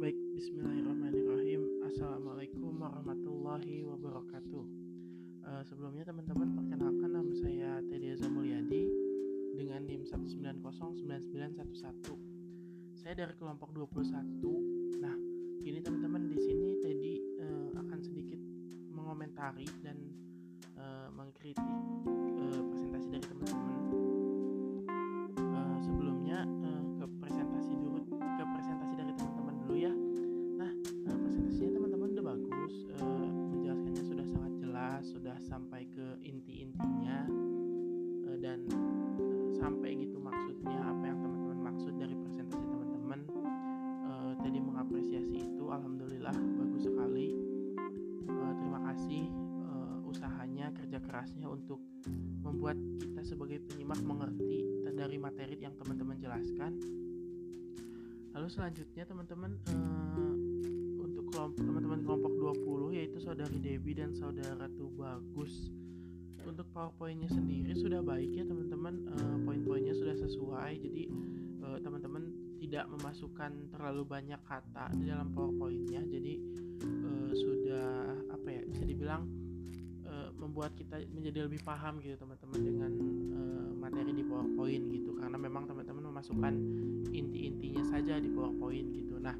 Baik, bismillahirrahmanirrahim. Assalamualaikum warahmatullahi wabarakatuh. Uh, sebelumnya teman-teman perkenalkan nama saya Teddy Zamulyadi dengan NIM 1909911. Saya dari kelompok 21. Nah, kini teman-teman di sini Teddy uh, akan sedikit mengomentari dan uh, mengkritik uh, presentasi dari teman-teman sudah sampai ke inti-intinya uh, dan uh, sampai gitu maksudnya apa yang teman-teman maksud dari presentasi teman-teman. Uh, tadi mengapresiasi itu, alhamdulillah bagus sekali. Terima kasih usahanya, kerja kerasnya untuk membuat kita sebagai penyimak mengerti dari materi yang teman-teman jelaskan. Lalu selanjutnya teman-teman untuk kelompok teman-teman kelompok 20 yaitu saudari Debbie dan saudara Tubagus. Untuk PowerPoint-nya sendiri sudah baik ya teman-teman, uh, poin-poinnya sudah sesuai. Jadi uh, teman-teman tidak memasukkan terlalu banyak kata di dalam PowerPoint-nya. Jadi uh, sudah apa ya bisa dibilang membuat kita menjadi lebih paham gitu teman-teman dengan uh, materi di PowerPoint gitu. Karena memang teman-teman memasukkan inti-intinya saja di PowerPoint gitu. Nah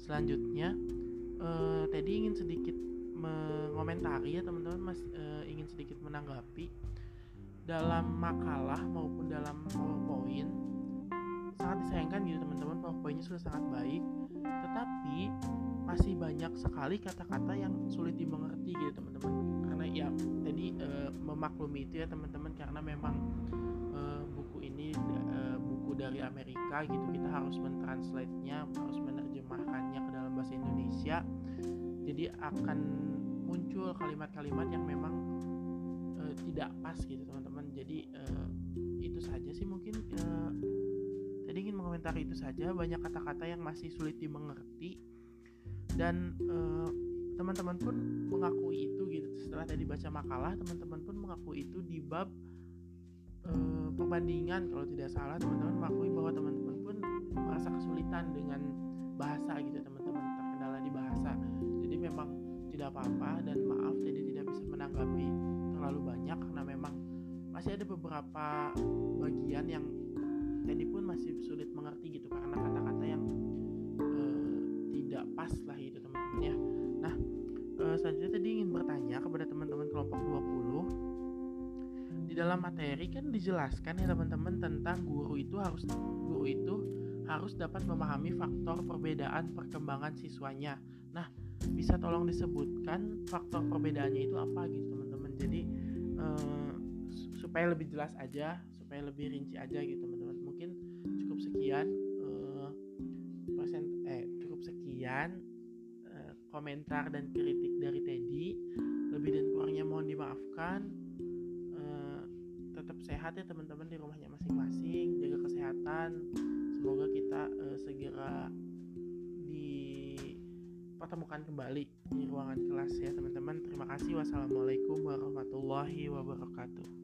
selanjutnya uh, tadi ingin sedikit mengomentari ya teman-teman mas uh, ingin sedikit menanggapi dalam makalah maupun dalam PowerPoint. Sangat disayangkan gitu teman-teman PowerPointnya sudah sangat baik tetapi masih banyak sekali kata-kata yang sulit dimengerti gitu teman-teman. Karena ya tadi uh, memaklumi itu ya teman-teman karena memang uh, buku ini uh, buku dari Amerika gitu kita harus mentranslate-nya harus menerjemahkannya ke dalam bahasa Indonesia jadi akan muncul kalimat-kalimat yang memang uh, tidak pas gitu teman-teman. Jadi uh, itu saja sih mungkin uh, tadi ingin mengomentari itu saja. Banyak kata-kata yang masih sulit dimengerti. Dan uh, teman-teman pun mengakui itu gitu. Setelah tadi baca makalah teman-teman pun mengakui itu di bab perbandingan kalau tidak salah teman-teman mengakui bahwa teman-teman pun merasa kesulitan dengan bahasa tidak apa-apa dan maaf jadi tidak bisa menanggapi terlalu banyak karena memang masih ada beberapa bagian yang tadi pun masih sulit mengerti gitu karena kata-kata yang uh, tidak pas lah itu teman-teman ya. Nah uh, selanjutnya tadi ingin bertanya kepada teman-teman kelompok 20 di dalam materi kan dijelaskan ya teman-teman tentang guru itu harus guru itu harus dapat memahami faktor perbedaan perkembangan siswanya. Nah bisa tolong disebutkan faktor perbedaannya itu apa gitu teman-teman. Jadi uh, supaya lebih jelas aja supaya lebih rinci aja gitu teman-teman. Mungkin cukup sekian uh, persen eh cukup sekian uh, komentar dan kritik dari Teddy. Lebih dan kurangnya mohon dimaafkan. Tetap sehat ya teman-teman di rumahnya masing-masing. Jaga kesehatan. Semoga dipertemukan kembali di ruangan kelas ya teman-teman. Terima kasih. Wassalamualaikum warahmatullahi wabarakatuh